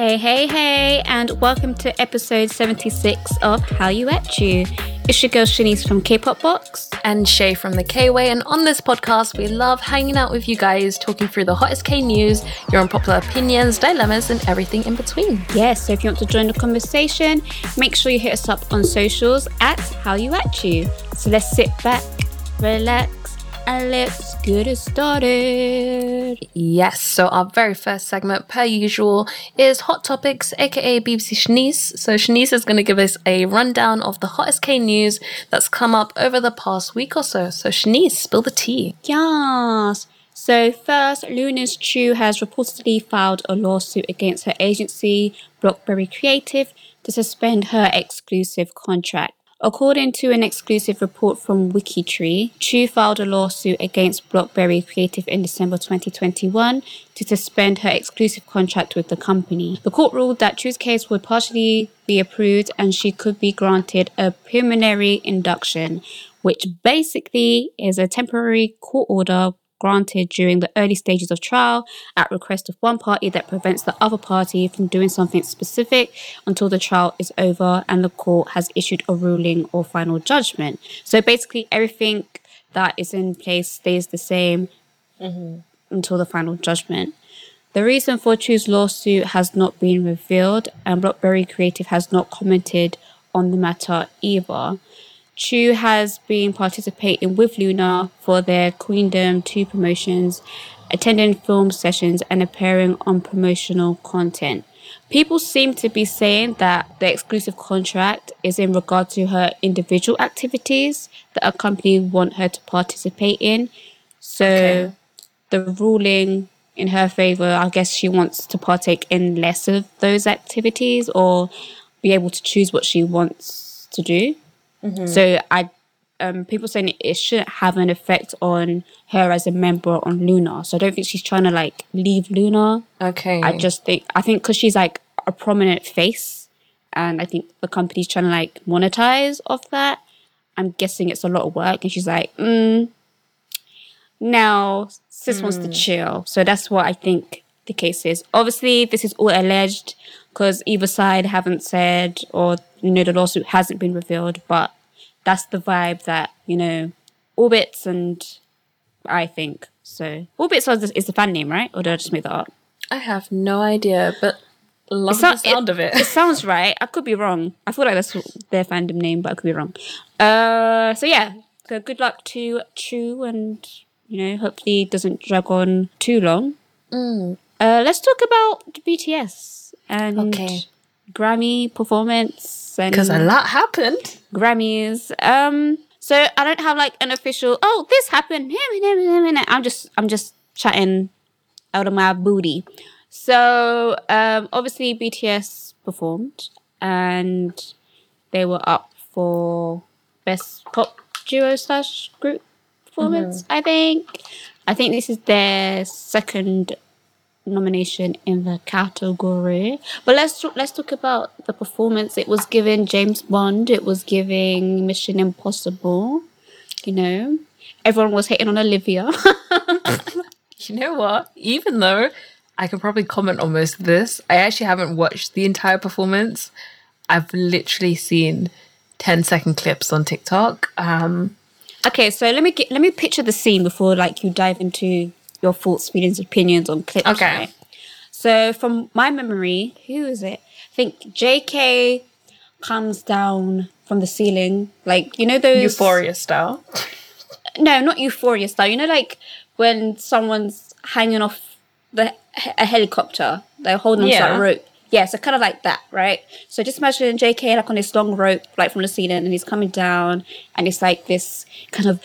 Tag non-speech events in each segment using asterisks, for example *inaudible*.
Hey, hey, hey, and welcome to episode 76 of Hallyu At U. It's your girl Shanice from K-Pop Box. and Shai from the K Way. And on this podcast, we love hanging out with you guys, talking through the hottest K news, your unpopular opinions, dilemmas, and everything in between. Yes, so if you want to join the conversation, make sure you hit us up on socials at Hallyu At U. So let's sit back, relax, and let's get it started. Yes, so our very first segment, per usual, is Hot Topics, aka BBC Shanice. So Shanice is going to give us a rundown of the hottest K news that's come up over the past week or so. So Shanice, spill the tea. Yes. So first, LOONA's Chuu has reportedly filed a lawsuit against her agency, Blockberry Creative, to suspend her exclusive contract. According to an exclusive report from Wikitree, Chuu filed a lawsuit against Blockberry Creative in December 2021 to suspend her exclusive contract with the company. The court ruled that Chuu's case would partially be approved and she could be granted a preliminary injunction, which basically is a temporary court order granted during the early stages of trial at request of one party that prevents the other party from doing something specific until the trial is over and the court has issued a ruling or final judgment. So basically, everything that is in place stays the same mm-hmm. until the final judgment. The reason for Chuu's lawsuit has not been revealed, and Blockberry Creative has not commented on the matter either. Chuu has been participating with LOONA for their Queendom 2 promotions, attending film sessions, and appearing on promotional content. People seem to be saying that the exclusive contract is in regard to her individual activities that a company want her to participate in. So the ruling in her favor, I guess she wants to partake in less of those activities or be able to choose what she wants to do. So I, um, people saying it shouldn't have an effect on her as a member on LOONA. So I don't think she's trying to like leave LOONA. Okay. I just think I think because she's like a prominent face, and I think the company's trying to like monetize off that. I'm guessing it's a lot of work, and she's like, mm, now sis wants to chill. So that's what I think the case is. Obviously, this is all alleged because either side haven't said or you know the lawsuit hasn't been revealed, but that's the vibe that you know Orbits and I think so. Orbits is the, is the fan name, right? Or did I just make that up? I have no idea, but love not- the sound of it. It sounds right. I could be wrong. I feel like that's their fandom name, but I could be wrong. Uh, so yeah. So good luck to Chuu, and you know, hopefully it doesn't drag on too long. Uh, let's talk about BTS and Okay. Grammy performance and Because a lot happened. Grammys. Um, so I don't have like an official. Oh, this happened. I'm just I'm just chatting out of my booty. So um, obviously BTS performed and they were up for best pop duo slash group performance. I think. I think this is their second nomination in the category. But let's talk, let's talk about the performance. It was giving James Bond. It was giving Mission Impossible. You know, everyone was hating on Olivia. *laughs* You know what? Even though I can probably comment on most of this, I actually haven't watched the entire performance. I've literally seen 10 second clips on TikTok. Um, okay, so let me get, let me picture the scene before like you dive into your thoughts, feelings, opinions on clips. Okay. right? So from my memory, who is it? I think J.K. comes down from the ceiling, like you know those Euphoria style. no, not euphoria style. You know, like when someone's hanging off the a helicopter, they're holding onto Yeah. that rope. Yeah, so kind of like that, right? So just imagine JK like on this long rope, like from the ceiling, and he's coming down, and it's like this kind of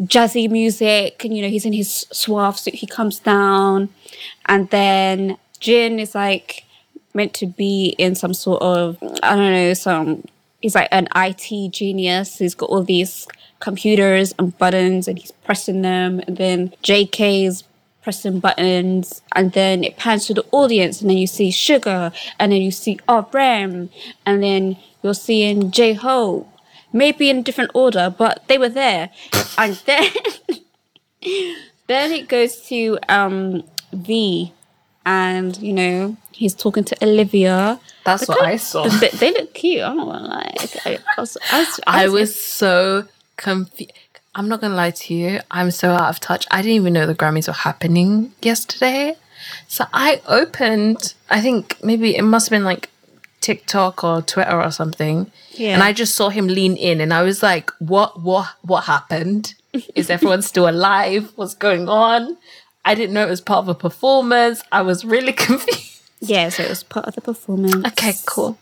jazzy music, and you know he's in his suave suit. He comes down, and then Jin is like meant to be in some sort of I don't know some. He's like an IT genius. He's got all these computers and buttons, and he's pressing them. And then JK's pressing buttons and then it pans to the audience and then you see Suga and then you see RM and then you're seeing J Hope maybe in a different order but they were there and then *laughs* then it goes to um V and you know he's talking to Olivia That's what I saw. *laughs* they, they look cute I'm not gonna lie I, I was, I was, I was so confused. I'm not gonna lie to you. I'm so out of touch. I didn't even know the Grammys were happening yesterday. So I opened. I think maybe it must have been like TikTok or Twitter or something. Yeah. And I just saw him lean in, and I was like, "What? What? What happened? Is everyone still alive? What's going on?" I didn't know it was part of a performance. I was really *laughs* confused. yeah so it was part of the performance Okay, cool.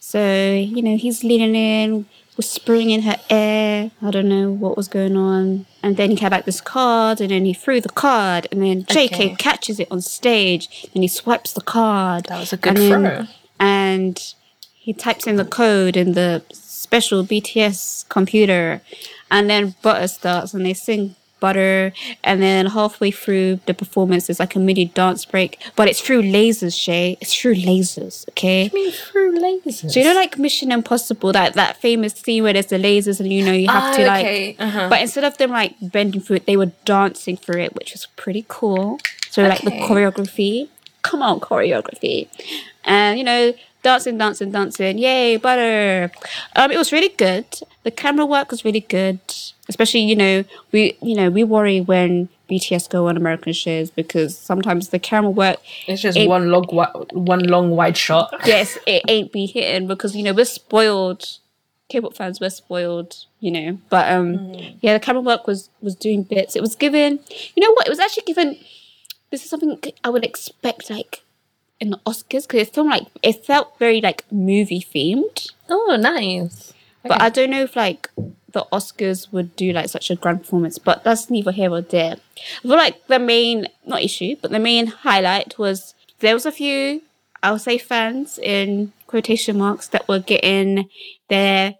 So, you know, he's leaning in, whispering in her ear. I don't know what was going on. And then he had like this card, and then he threw the card, and then JK Okay. catches it on stage, and he swipes the card. That was a good and throw. And he types in the code in the special BTS computer, and then Butter starts, and they sing Butter, and then halfway through the performance, there's like a mini dance break, but it's through lasers, Shai. It's through lasers, okay? Me through lasers. So you know, like Mission Impossible, that that famous scene where there's the lasers and you know you have Ah, to like. okay, uh-huh. But instead of them like bending through it, they were dancing through it, which was pretty cool. So like the choreography, come on, choreography, and you know, dancing, dancing, dancing, yay, butter. Um, it was really good. The camera work was really good, especially you know we you know we worry when BTS go on American shows because sometimes the camera work It's just It- one long one long wide shot. *laughs* yes, it ain't be hitting because you know we're spoiled. K-pop fans were spoiled, you know. But um, yeah, the camera work was was doing bits. It was given, you know what? It was actually given. This is something I would expect like in the Oscars because it felt like it felt very like movie themed. Oh, nice. But I don't know if like the Oscars would do like such a grand performance. But that's neither here or there. I feel like the main not issue, but the main highlight was there was a few I'll say fans in quotation marks that were getting their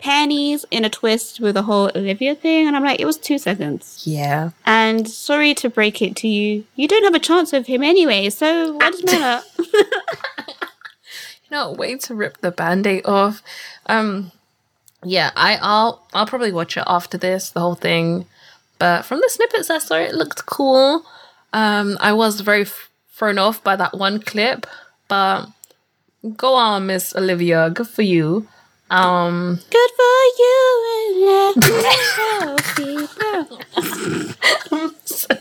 panties in a twist with the whole Olivia thing, and I'm like, it was two seconds. Yeah. And sorry to break it to you, you don't have a chance of him anyway. So what does it matter? *laughs* *laughs* No, way to rip the band-aid off. Um yeah, I I'll I'll probably watch it after this, the whole thing. But from the snippets I saw it looked cool. Um I was very f- thrown off by that one clip, but go on, Miss Olivia, good for you. Um Good for you and let help *laughs* *laughs* so.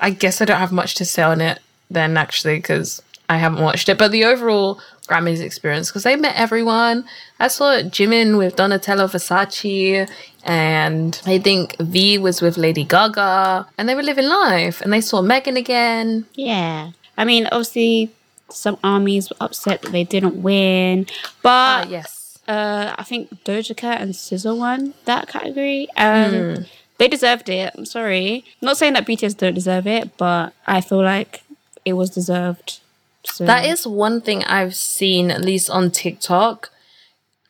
I guess I don't have much to say on it then actually because I haven't watched it. But the overall Grammys experience because they met everyone. I saw Jimin with Donatella Versace, and I think V was with Lady Gaga, and they were living life. And they saw Megan again. Yeah. I mean, obviously, some armies were upset that they didn't win, but yes. Uh, I think Doja Cat and SZA won that category. Um, Hmm. They deserved it. I'm sorry. not saying that BTS don't deserve it, but I feel like it was deserved. So That is one thing I've seen, at least on TikTok.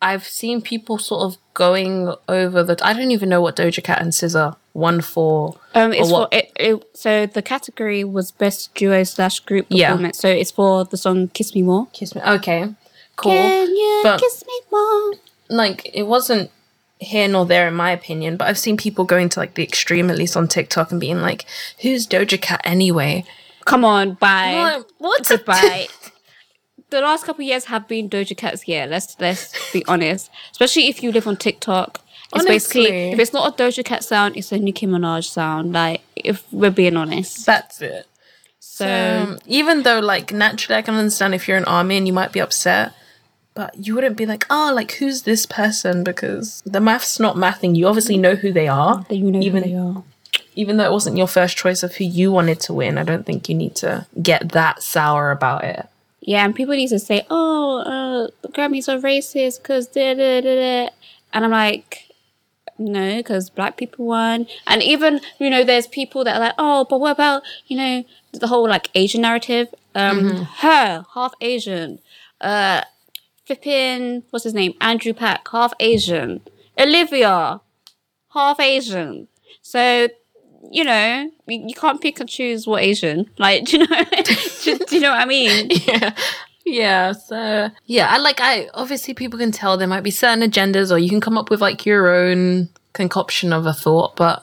I've seen people sort of going over the. I don't even know what Doja Cat and SZA won for. Um, it's for it, it. So the category was best duo slash group performance. Yeah. performance. So it's for the song "Kiss Me More." Kiss me. Okay, cool. Can you But- kiss me more? like it wasn't here nor there in my opinion, but I've seen people going to like the extreme, at least on TikTok, and being like, "Who's Doja Cat anyway?" Come on, bye. What? Goodbye. *laughs* the last couple of years have been Doja Cat's year. Let's let's be honest. Especially if you live on TikTok. It's basically if it's not a Doja Cat sound, it's a Nicki Minaj sound. Like if we're being honest. That's it. So Um, even though, like, naturally, I can understand if you're an army and you might be upset, but you wouldn't be like, "Oh, like, who's this person?" Because the math's not mathing. You obviously know who they are. that you know even who they are. even though it wasn't your first choice of who you wanted to win, I don't think you need to get that sour about it. Yeah, and people need to say, "Oh, uh, the Grammys are racist because da da da da," and I'm like, no, because black people won. And even, you know, there's people that are like, oh, but what about, you know, the whole like Asian narrative? Um, her, half Asian. Uh, flipping, what's his name? Andrew Paak, half Asian. Olivia, half Asian. So, you know, you, you can't pick and choose what Asian. *laughs* Like, do you know? *laughs* do, do you know what I mean? *laughs* yeah. Yeah, so yeah, I like I obviously people can tell there might be certain agendas or you can come up with like your own concoction of a thought, but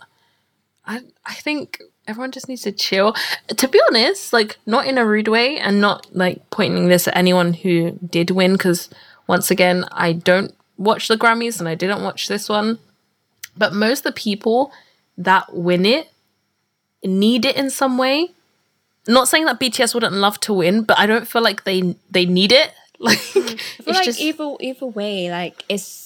I I think everyone just needs to chill. To be honest, like not in a rude way and not like pointing this at anyone who did win because once again, I don't watch the Grammys and I didn't watch this one. But most of the people that win it need it in some way not saying that BTS wouldn't love to win, but I don't feel like they they need it. *laughs* Like I feel it's like just either either way, like it's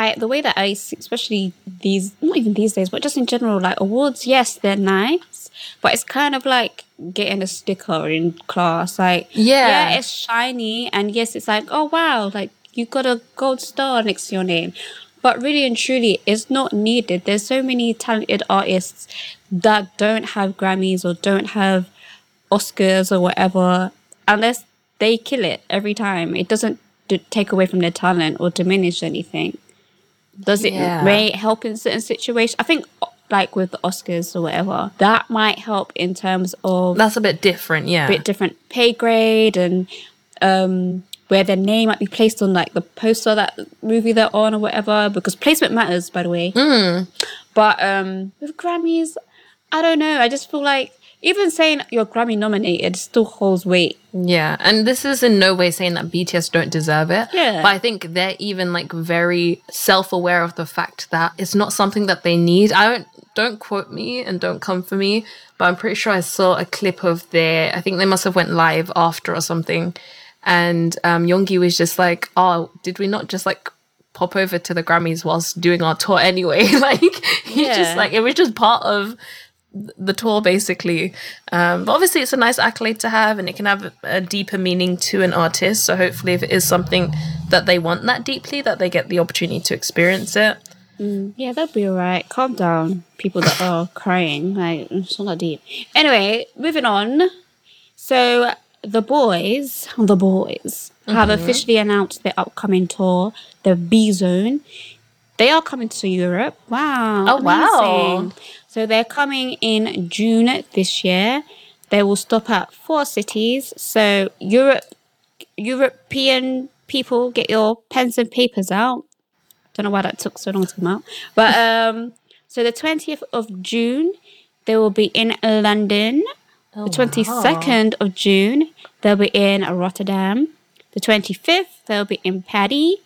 I the way that I see, especially these not even these days, but just in general, like awards, yes, they're nice, but it's kind of like getting a sticker in class. Like Yeah. yeah, it's shiny, and yes, it's like oh wow, like you got a gold star next to your name. But really and truly, it's not needed. There's so many talented artists that don't have Grammys or don't have Oscars or whatever, unless they kill it every time. It doesn't d- take away from their talent or diminish anything. Does it Yeah. may help in certain situations? I think, like with the Oscars or whatever, that might help in terms of that's a bit different, yeah. a bit different pay grade and um where their name might be placed on like the poster that movie they're on or whatever because placement matters by the way but um with grammys i don't know i just feel like even saying you're grammy nominated still holds weight Yeah, and this is in no way saying that BTS don't deserve it. Yeah. But I think they're even like very self-aware of the fact that it's not something that they need. I don't don't quote me and don't come for me, but I'm pretty sure I saw a clip of their I think they must have went live after or something. And um Yoongi was just like, "Oh, did we not just like pop over to the Grammys whilst doing our tour anyway?" *laughs* like he's Yeah. just like it was just part of the tour basically. Um but obviously it's a nice accolade to have and it can have a deeper meaning to an artist. So hopefully if it is something that they want that deeply that they get the opportunity to experience it. Yeah that'll be all right calm down people that are crying. Like it's not that deep. Anyway moving on. So the Boyz the Boyz have officially announced their upcoming tour the B-Zone. They are coming to Europe. Wow. Oh, wow. So they're coming in June this year. They will stop at four cities. So Europe European people get your pens and papers out. Don't know why that took so long to come out. But um so the 20th of June they will be in London. Oh, the 22nd of June they'll be in Rotterdam. The 25th they'll be in Paris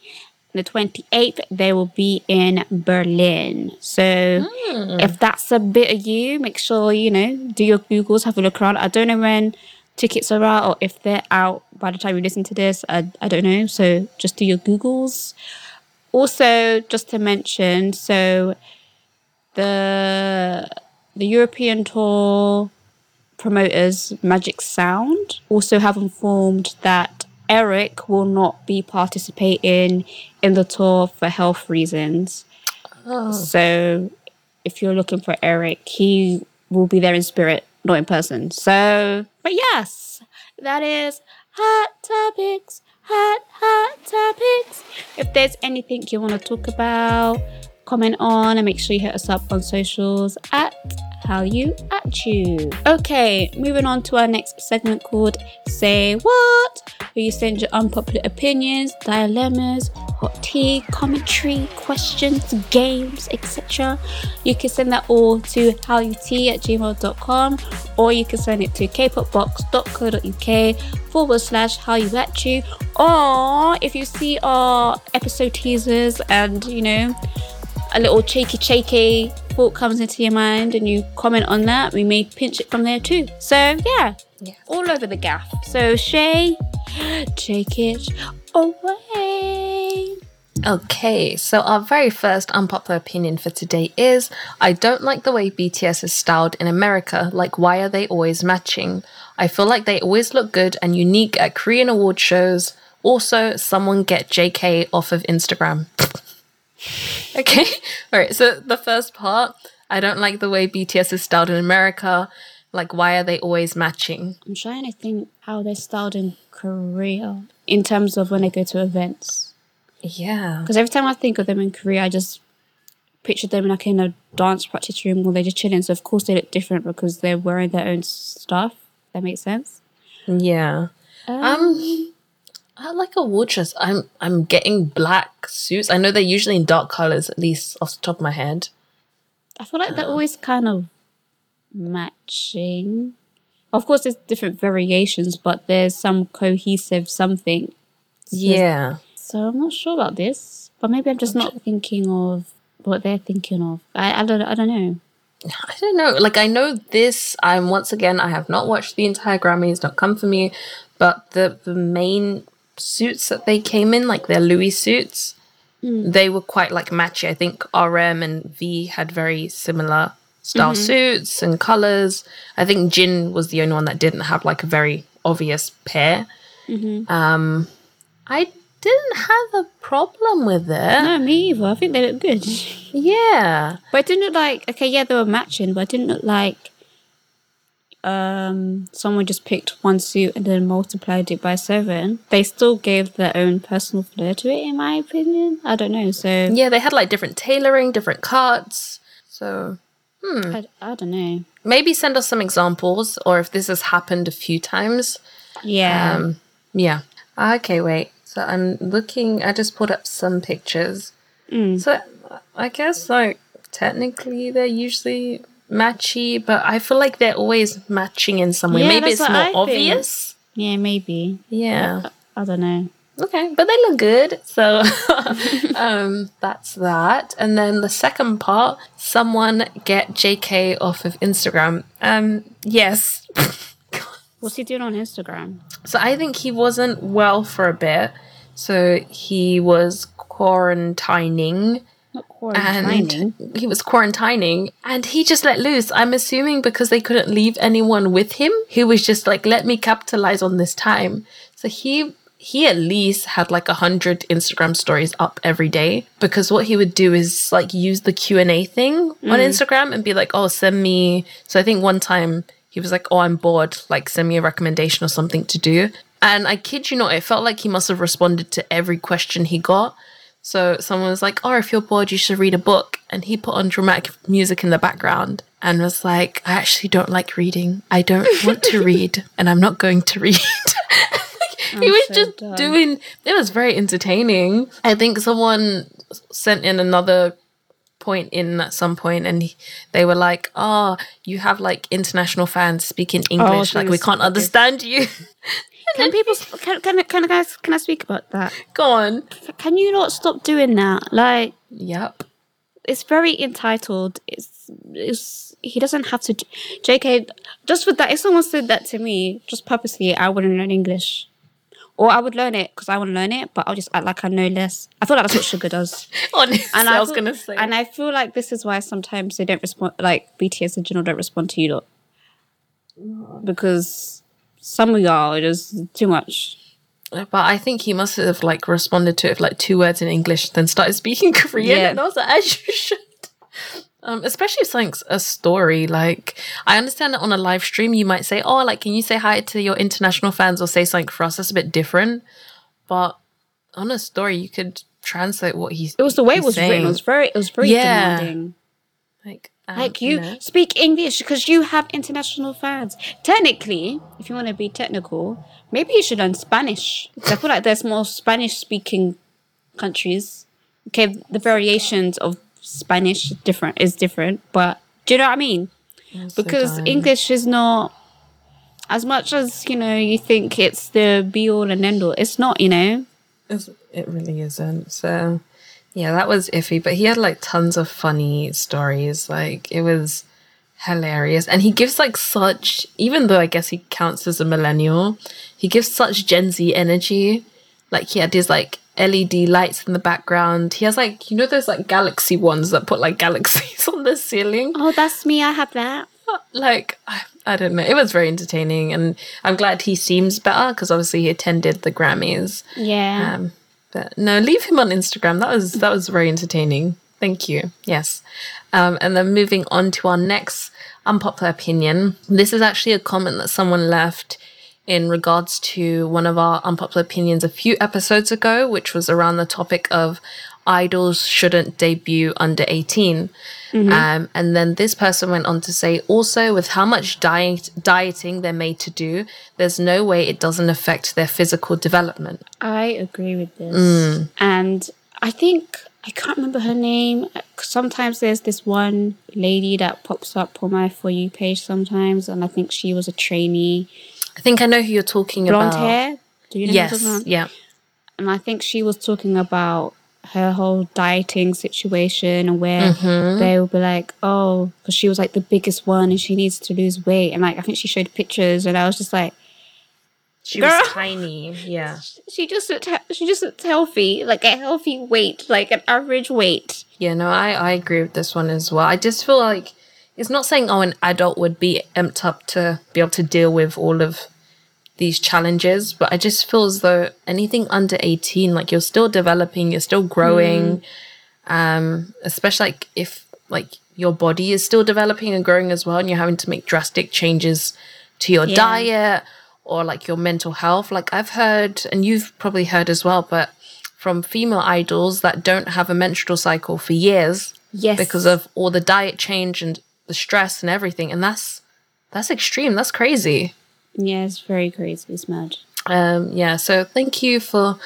the 28th they will be in berlin. So hmm. if that's a bit of you make sure you know do your googles have a look around. I don't know when tickets are out or if they're out by the time you listen to this. I, I don't know. So just do your googles. Also just to mention so the the european tour promoters magic sound also have informed that eric will not be participating in the tour for health reasons. Oh. So if you're looking for eric he will be there in spirit not in person. So but yes that is hot topics hot hot topics. If there's anything you want to talk about comment on and make sure you hit us up on socials at how you at you. Okay moving on to our next segment called say what where you send your unpopular opinions dilemmas hot tea commentary questions games etc you can send that all to hallyuatu at gmail.com or you can send it to kpopbox.co.uk forward slash Hallyu At U. Or if you see our episode teasers and you know a little cheeky cheeky thought comes into your mind and you comment on that, we may pinch it from there too. So yeah, Yeah. all over the gaff. So Shai, *gasps* take it away. Okay, so our very first unpopular opinion for today is I don't like the way BTS is styled in America. Like, why are they always matching? I feel like they always look good and unique at Korean award shows. Also, someone get JK off of Instagram. *laughs* *laughs* Okay. All right. So the first part, I don't like the way BTS is styled in America. Like, why are they always matching? I'm trying to think how they're styled in Korea in terms of when they go to events. Yeah. Because every time I think of them in Korea, I just picture them in like in a dance practice room or they're just chilling. So of course they look different because they're wearing their own stuff. That makes sense. Yeah. Um, I like a wardrobe. I'm I'm getting black suits. I know they're usually in dark colors, at least off the top of my head. I feel like they're uh. always kind of matching. Of course, there's different variations, but there's some cohesive something. Yeah. So I'm not sure about this, but maybe I'm just not thinking of what they're thinking of. I, I don't I don't know. I don't know. Like I know this. I'm once again. I have not watched the entire Grammys. Don't come for me. But the the main suits that they came in, like their Louis suits, hmm. they were quite like matchy. I think RM and V had very similar style mm-hmm. suits and colors. I think Jin was the only one that didn't have like a very obvious pair. Mm-hmm. Um, I didn't have a problem with it. No, me either. I think they look good. Yeah. But it didn't look like okay, yeah, they were matching, but it didn't look like um someone just picked one suit and then multiplied it by seven. They still gave their own personal flair to it, in my opinion. I don't know. So Yeah, they had like different tailoring, different cuts. So I, I don't know. maybe send us some examples or if this has happened a few times. Yeah. Um, yeah. Okay, wait. So I'm looking, I just pulled up some pictures. Mm. So I guess like technically they're usually matchy, but I feel like they're always matching in some way. Yeah, maybe it's more I think. obvious. yeah, maybe. Yeah. I don't know. Okay, but they look good. So *laughs* um, that's that. And then the second part, someone get JK off of Instagram. Um, yes. *laughs* What's he doing on Instagram? So I think he wasn't well for a bit. So he was quarantining and he was quarantining and he just let loose. I'm assuming because they couldn't leave anyone with him. He was just like, let me capitalize on this time. So he he at least had like a hundred Instagram stories up every day because what he would do is like use the Q and A thing on mm. Instagram and be like, oh, send me. So I think one time he was like, oh, I'm bored. Like send me a recommendation or something to do. And I kid you not, it felt like he must have responded to every question he got. So someone was like, "Oh, if you're bored, you should read a book." And he put on dramatic music in the background and was like, "I actually don't like reading. I don't *laughs* want to read, and I'm not going to read." *laughs* he was so just dumb. doing. It was very entertaining. I think someone sent in another point in at some point and he, they were like oh you have like international fans speaking oh, english like we can't understand you *laughs* Can people? Can can can I guys? Can I speak about that? go on Can you not stop doing that? Like yep it's very entitled. It's it's he doesn't have to. Jk, just with that, if someone said that to me, just purposely, I wouldn't learn English, or I would learn it because I want to learn it, but I'll just act like I know less. I feel like that's what Suga does. *laughs* honestly i, was feel- gonna say and I feel like this is why sometimes they don't respond. Like BTS in general don't respond to you lot mm. because some of y'all are just too much. But I think he must have like responded to it with like two words in English, then started speaking *laughs* Korean, Yeah. and I was like, as you should. Um, especially if something's a story. Like, I understand that on a live stream, you might say, "Oh, like, can you say hi to your international fans or say something for us?" That's a bit different. But on a story, you could translate what he's. It was the way it was written. It was very. It was very Yeah. demanding. like, um, Like you know. speak English because you have international fans. Technically, if you want to be technical, maybe you should learn Spanish. I feel like there's more Spanish speaking countries. Okay, the variations of Spanish different is different, but do you know what I mean? Because. English is not as much as you know you think it's the be all and end all. It's not, you know. It's- It really isn't. So, yeah, that was iffy. But he had like tons of funny stories. Like, it was hilarious. And he gives like such, even though I guess he counts as a millennial, he gives such Gen Z energy. Like, he had his like LED lights in the background. He has like, you know, those like galaxy ones that put like *laughs* galaxies on the ceiling Oh, that's me. I have that. like I, I don't know it was very entertaining and i'm glad he seems better because obviously he attended the grammys Yeah. um But no, leave him on Instagram. That was that was very entertaining. Thank you. Yes. Um, and then moving on to our next unpopular opinion. This is actually a comment that someone left in regards to one of our unpopular opinions a few episodes ago, which was around the topic of idols shouldn't debut under 18. Um, and then this person went on to say also, with how much diet, dieting they're made to do, there's no way it doesn't affect their physical development. I agree with this. And I think, I can't remember her name. Sometimes there's this one lady that pops up on my For You page sometimes, and I think she was a trainee. I think I know who you're talking Blonde about. hair. Do you know Yes. Yeah. and I think she was talking about her whole dieting situation and where mm-hmm. they will be like, oh, because she was like the biggest one and she needs to lose weight. And like, I think she showed pictures and I was just like, She Girl. was tiny. Yeah. *laughs* she just looked, she just looked healthy, like a healthy weight, like an average weight. Yeah, no, I, I agree with this one as well. I just feel like it's not saying, oh, an adult would be amped up to be able to deal with all of these challenges, but I just feel as though anything under 18, like you're still developing, you're still growing. Um, especially like if like your body is still developing and growing as well, and you're having to make drastic changes to your Yeah. diet or like your mental health. Like I've heard, and you've probably heard as well, but from female idols that don't have a menstrual cycle for years Yes. because of all the diet change and the stress and everything, and that's that's extreme. That's crazy. Yeah, it's very crazy, Smudge. Um, yeah, so thank you for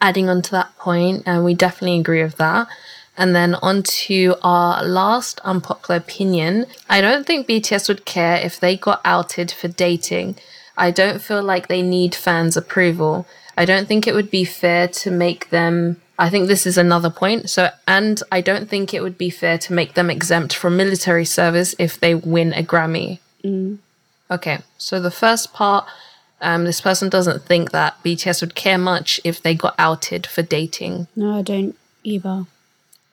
adding on to that point, and we definitely agree with that. And then on to our last unpopular opinion. I don't think BTS would care if they got outed for dating. I don't feel like they need fans' approval. I don't think it would be fair to make them. I think this is another point. So, and I don't think it would be fair to make them exempt from military service if they win a Grammy. Okay, so the first part, um, this person doesn't think that BTS would care much if they got outed for dating. No, I don't either.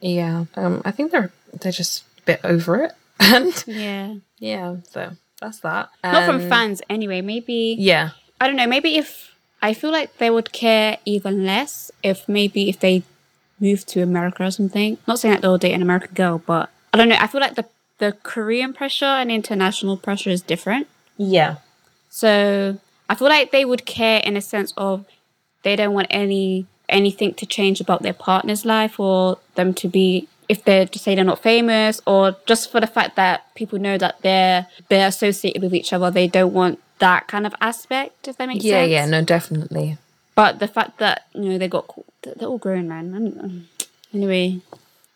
Yeah, um, I think they're they're just a bit over it, *laughs* and Yeah. yeah, so that's that. Not from Um, fans anyway. Maybe Yeah, I don't know. Maybe if I feel like they would care even less if maybe if they moved to America or something. Not saying that they'll date an American girl, but I don't know. I feel like the the Korean pressure and international pressure is different. Yeah, So I feel like they would care in a sense of they don't want any anything to change about their partner's life or them to be if they're to say they're not famous or just for the fact that people know that they're they're associated with each other they don't want that kind of aspect if that makes yeah, sense yeah. Yeah no, definitely. but the fact that you know they got they're all grown man um, anyway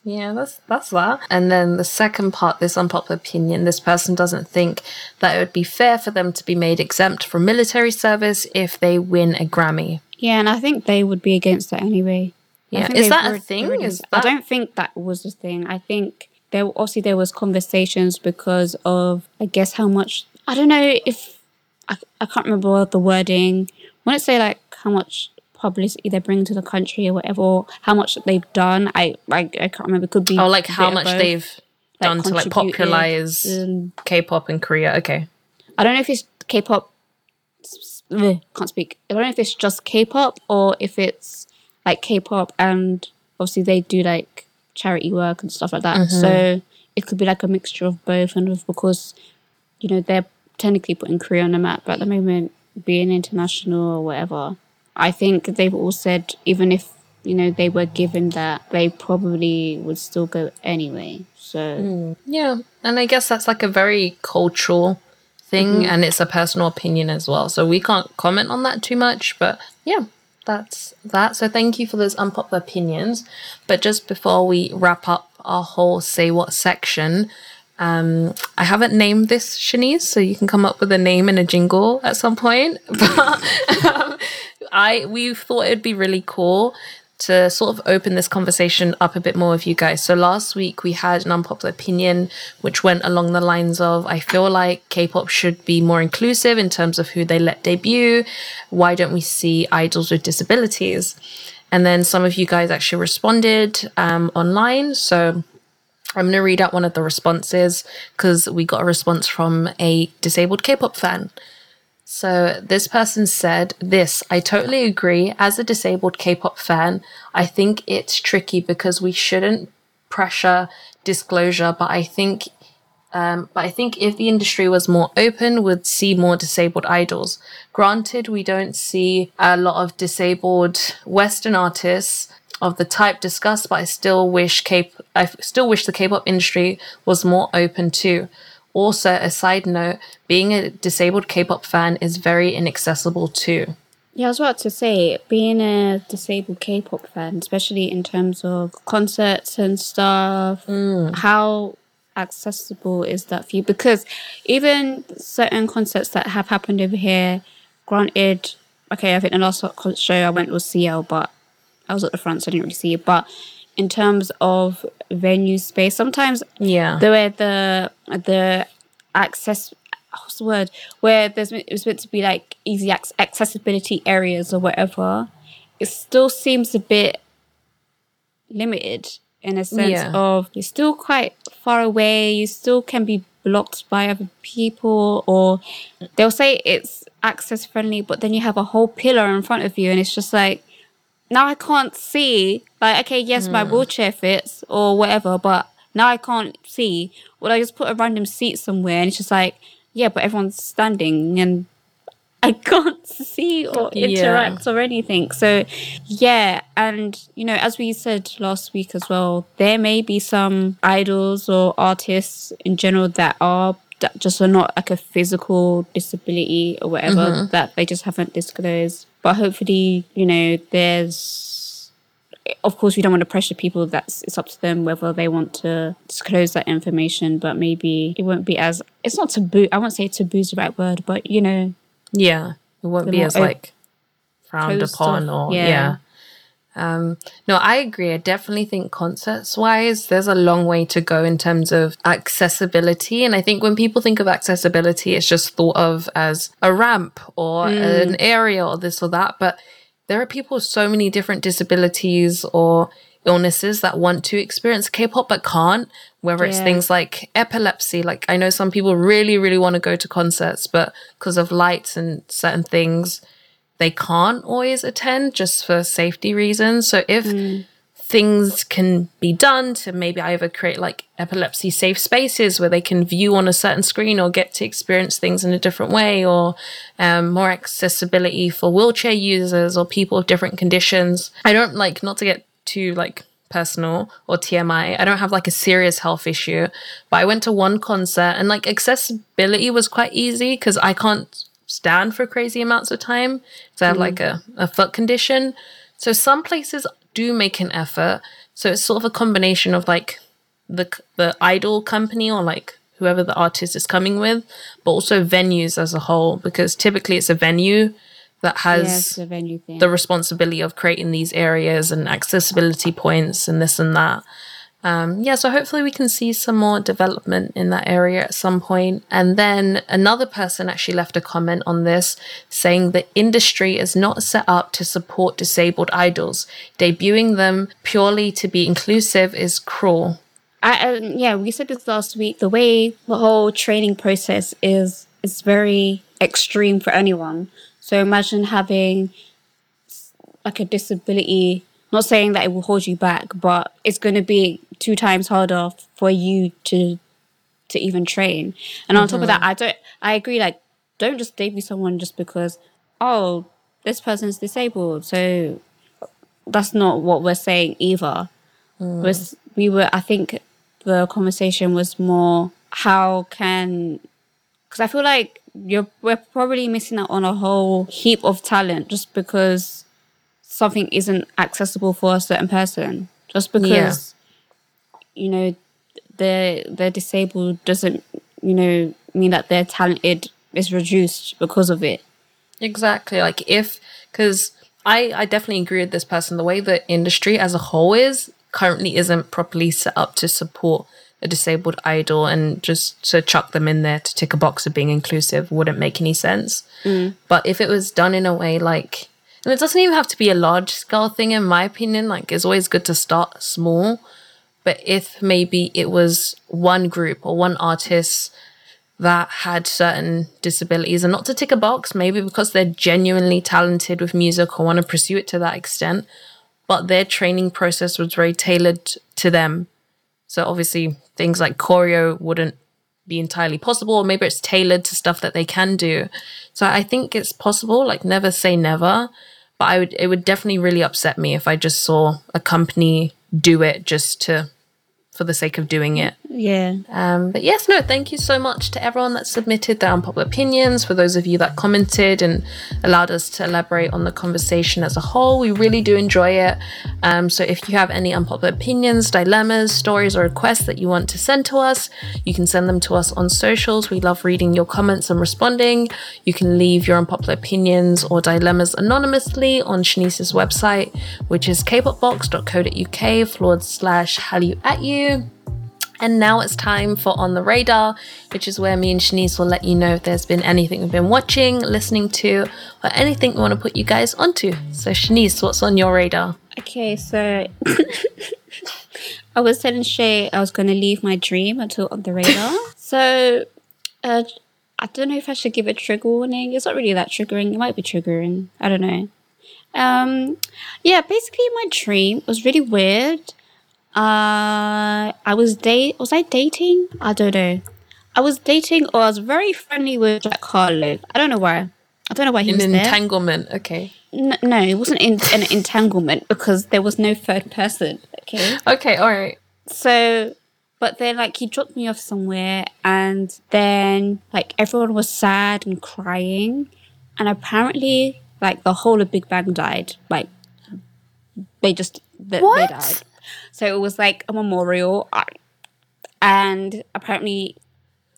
Yeah, that's that's that. And then the second part, this unpopular opinion, this person doesn't think that it would be fair for them to be made exempt from military service if they win a Grammy. yeah and I think they would be against that anyway Yeah, is that a thing? already- Is I don't think that was a thing. I think there obviously there was conversations because of I guess how much I don't know if I, I can't remember the wording. When it say like how much publicity they bring to the country or whatever, or how much they've done. I I, I can't remember. It could be Oh, like how much both. they've Like, done to like popularize um, K-pop in Korea. Okay. I don't know if it's K-pop. ugh, Can't speak. I don't know if it's just K-pop or if it's like K-pop and obviously they do like charity work and stuff like that. So it could be like a mixture of both, and of because you know they're technically putting Korea on the map but at the moment, being international or whatever. I think they've all said even if you know they were given that, they probably would still go anyway. So Yeah, and I guess that's like a very cultural thing, and it's a personal opinion as well. So we can't comment on that too much, but yeah, that's that. So thank you for those unpopular opinions. But just before we wrap up our whole say what section, um, I haven't named this Shanice, so you can come up with a name and a jingle at some point. *laughs* But um, I we thought it'd be really cool to sort of open this conversation up a bit more with you guys. So last week we had an unpopular opinion which went along the lines of I feel like K-pop should be more inclusive in terms of who they let debut. Why don't we see idols with disabilities? And then some of you guys actually responded um, online. So I'm going to read out one of the responses because we got a response from a disabled K pop fan. So this person said this, I totally agree. As a disabled K-pop fan, I think it's tricky because we shouldn't pressure disclosure, but I think um, but I think if the industry was more open, we'd see more disabled idols. Granted, we don't see a lot of disabled Western artists of the type discussed, but I still wish K I still wish the K-pop industry was more open too. Also, a side note, being a disabled K-pop fan is very inaccessible too. Yeah, I was about to say, being a disabled K-pop fan, especially in terms of concerts and stuff, mm. how accessible is that for you? Because even certain concerts that have happened over here, granted, okay, I think the last show I went was CL, but I was at the front, so I didn't really see it. But in terms of venue space, sometimes Yeah. the way the the access what's the word where there's it was meant to be like easy ac- accessibility areas or whatever it still seems a bit limited in a sense Yeah. of you're still quite far away you still can be blocked by other people or they'll say it's access friendly but then you have a whole pillar in front of you and it's just like now I can't see. Like, okay, yes, my hmm. wheelchair fits or whatever, but now I can't see. Well, I just put a random seat somewhere and it's just like, yeah, but everyone's standing and *laughs* I can't see or Yeah. interact or anything. So, yeah. And, you know, as we said last week as well, there may be some idols or artists in general that are that just are not like a physical disability or whatever mm-hmm. that they just haven't disclosed. But hopefully, you know, there's of course we don't want to pressure people that's it's up to them whether they want to disclose that information but maybe it won't be as it's not taboo i won't say taboo is the right word but you know Yeah. It won't be as op- like frowned upon off, or yeah. yeah. Um, no, I agree. I definitely think concerts wise, there's a long way to go in terms of accessibility. And I think when people think of accessibility, it's just thought of as a ramp or an area or this or that. But there are people with so many different disabilities or illnesses that want to experience K-pop but can't. Whether it's things like epilepsy, like I know some people really, really want to go to concerts, but because of lights and certain things, they can't always attend just for safety reasons. So if things can be done to maybe either create like epilepsy safe spaces where they can view on a certain screen or get to experience things in a different way or um, more accessibility for wheelchair users or people with different conditions i don't like not to get too like personal or tmi i don't have like a serious health issue but i went to one concert and like accessibility was quite easy because i can't stand for crazy amounts of time so i have like a, a foot condition so some places do make an effort. So it's sort of a combination of like the the idol company or like whoever the artist is coming with, but also venues as a whole because typically it's a venue that has a venue thing the responsibility of creating these areas and accessibility points and this and that. Um, yeah, so hopefully we can see some more development in that area at some point. And then another person actually left a comment on this saying the industry is not set up to support disabled idols. Debuting them purely to be inclusive is cruel. I, yeah, we said this last week. The way the whole training process is is very extreme for anyone. So imagine having like a disability. Not saying that it will hold you back, but it's going to be two times harder for you to to even train. And on top of that, mm-hmm. I don't. I agree. Like, don't just debut someone just because oh this person's disabled. So that's not what we're saying either mm. was we were i think the conversation was more how can because i feel like you're we're probably missing out on a whole heap of talent just because something isn't accessible for a certain person just because you know they're they're disabled doesn't you know mean that their talented is reduced because of it Exactly. Like if because I I definitely agree with this person. The way the industry as a whole is currently isn't properly set up to support a disabled idol and just to chuck them in there to tick a box of being inclusive wouldn't make any sense. Mm. But if it was done in a way like and it doesn't even have to be a large scale thing in my opinion, like it's always good to start small. But if maybe it was one group or one artist that had certain disabilities and not to tick a box, maybe because they're genuinely talented with music or want to pursue it to that extent, but their training process was very tailored to them. So obviously things like choreo wouldn't be entirely possible, or maybe it's tailored to stuff that they can do. So I think it's possible, like never say never. But I would it would definitely really upset me if I just saw a company do it just to for the sake of doing it. Yeah. Um, but yes, no, thank you so much to everyone that submitted their unpopular opinions, for those of you that commented and allowed us to elaborate on the conversation as a whole. We really do enjoy it. Um, so if you have any unpopular opinions, dilemmas, stories, or requests that you want to send to us, you can send them to us on socials. We love reading your comments and responding. You can leave your unpopular opinions or dilemmas anonymously on Shanice's website, which is kpopbox.co.uk forward slash Hallyu at you. And now it's time for On the Radar, which is where me and Shanice will let you know if there's been anything we've been watching, listening to, or anything we want to put you guys onto. So, Shanice, what's on your radar? Okay, so *coughs* I was telling Shai I was going to leave my dream until on the radar. *laughs* so uh, I don't know if I should give a trigger warning. It's not really that triggering. It might be triggering. I don't know. Um, yeah, basically my dream was really weird. Uh, I was date. Was I dating? I don't know. I was dating, or I was very friendly with Jack Harlow. I don't know why. I don't know why he An was there. entanglement. Okay. N- no, it wasn't in, an entanglement because there was no third person. Okay. Okay, all right. So, but then like he dropped me off somewhere, and then like everyone was sad and crying, and apparently like the whole of Big Bang died. Like they just they, they What? died. So it was like a memorial, and apparently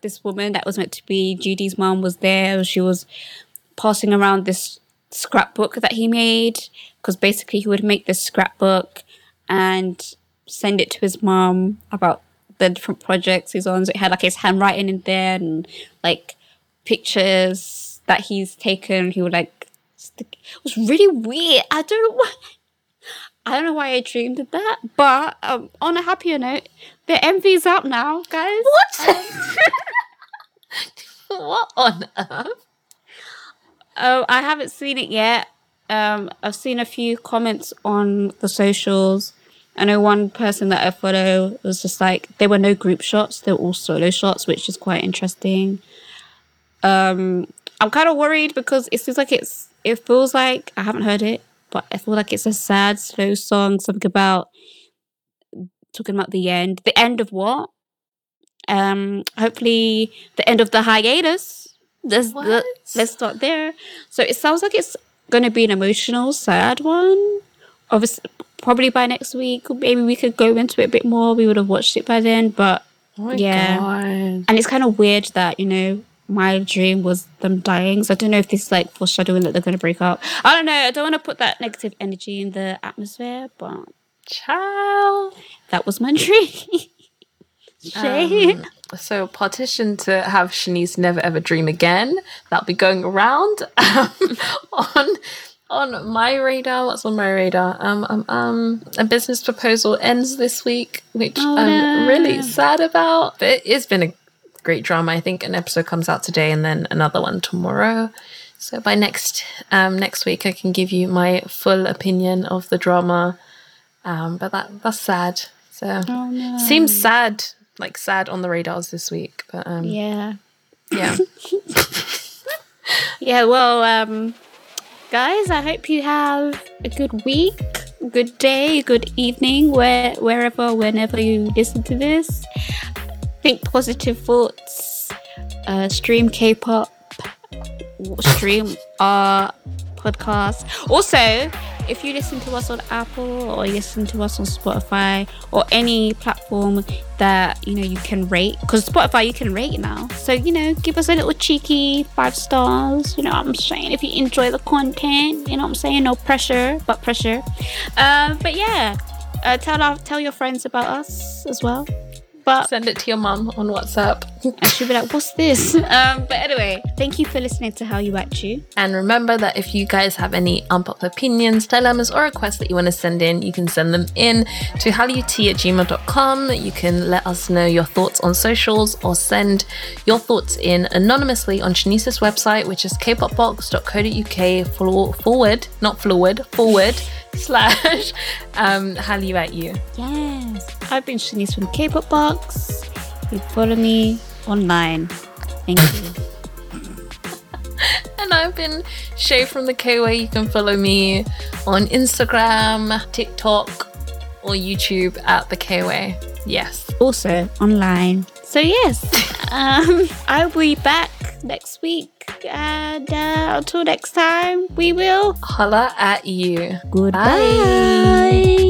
this woman that was meant to be GD's mom was there. She was passing around this scrapbook that he made because basically he would make this scrapbook and send it to his mom about the different projects he's on. So it had like his handwriting in there and like pictures that he's taken. He would like. It was really weird. I don't know why. I don't know why I dreamed of that, but um, on a happier note, the MV's out now, guys. What? *laughs* what on earth? Oh, I haven't seen it yet. Um, I've seen a few comments on the socials. I know one person that I follow was just like there were no group shots; they were all solo shots, which is quite interesting. Um, I'm kind of worried because it seems like it's. It feels like I haven't heard it, but I feel like it's a sad, slow song. Something about talking about the end. The end of what? Um, hopefully the end of the hiatus. Let's let, let's start there. So it sounds like it's going to be an emotional, sad one. Obviously, probably by next week, maybe we could go into it a bit more. We would have watched it by then, but Oh Yeah. god. and it's kind of weird that you know my dream was them dying. So I don't know if this is like foreshadowing that they're going to break up. I don't know. I don't want to put that negative energy in the atmosphere, but Child. that was my *laughs* dream. Um, so partition to have Shanice never ever dream again. That'll be going around *laughs* um, on on my radar. What's on my radar? Um, um, um, a business proposal ends this week, which Oh, I'm really sad about. But it's been a great drama. I think an episode comes out today and then another one tomorrow. So by next um, next week, I can give you my full opinion of the drama. Um, but that that's sad. So Oh, no. seems sad, like sad on the radars this week. But um, yeah, yeah. *laughs* Yeah, well, um, guys, I hope you have a good week, good day, good evening, where wherever, whenever you listen to this. Think positive thoughts. Uh, stream K-pop. Stream our podcast. Also, if you listen to us on Apple or listen to us on Spotify or any platform that you know you can rate, because Spotify you can rate now. So you know, give us a little cheeky five stars. You know what I'm saying? If you enjoy the content, you know what I'm saying? No pressure, but pressure. Um, but yeah, uh, tell our, tell your friends about us as well. But send it to your mum on WhatsApp. and *laughs* she'll be like, "What's this?" *laughs* Um, but anyway, Thank you for listening to Hallyu At U. And remember that if you guys have any unpopular opinions, dilemmas, or requests that you want to send in, you can send them in to hallyuatu at gmail.com. You can let us know your thoughts on socials or send your thoughts in anonymously on Shanice's website, which is kpopbox.co.uk forward, not forward, forward slash um, Hallyu at you. Yes. I've been Shanice from K-Pop Box. You follow me online. Thank you. *laughs* and I've been Shai from the K-Way. You can follow me on Instagram, TikTok, or YouTube at the K-Way. Yes. Also online. So yes, *laughs* um, I'll be back next week. And uh, until next time, we will holla at you. Goodbye. Bye.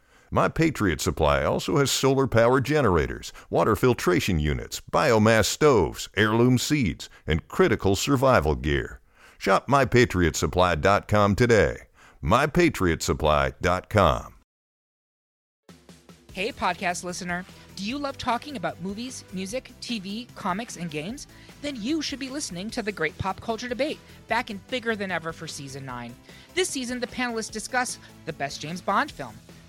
My Patriot Supply also has solar power generators, water filtration units, biomass stoves, heirloom seeds, and critical survival gear. Shop MyPatriotSupply.com today. MyPatriotSupply.com. Hey, podcast listener. Do you love talking about movies, music, TV, comics, and games? Then you should be listening to the Great Pop Culture Debate, back and bigger than ever for season 9. This season, the panelists discuss the best James Bond film